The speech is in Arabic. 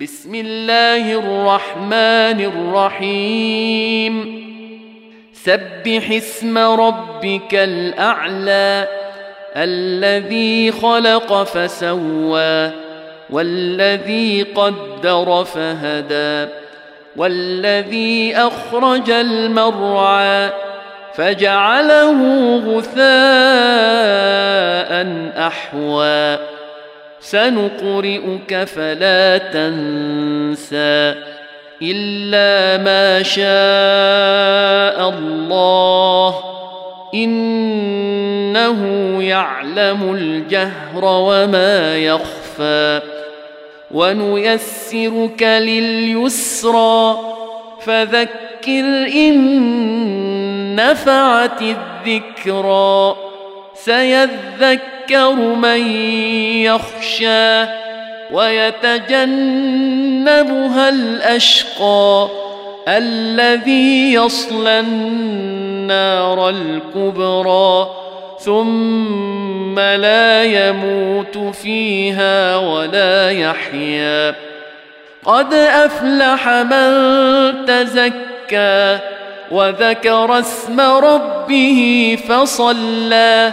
بسم الله الرحمن الرحيم. سبح اسم ربك الأعلى الذي خلق فسوى والذي قدر فهدى والذي أخرج المرعى فجعله غثاء أحوى سنقرئك فلا تنسى إلا ما شاء الله إنه يعلم الجهر وما يخفى ونيسرك لليسرى فذكر إن نفعت الذكرى سيذكر من يخشى ويتجنبها الأشقى الذي يصلى النار الكبرى ثم لا يموت فيها ولا يحيا قد أفلح من تزكى وذكر اسم ربه فصلى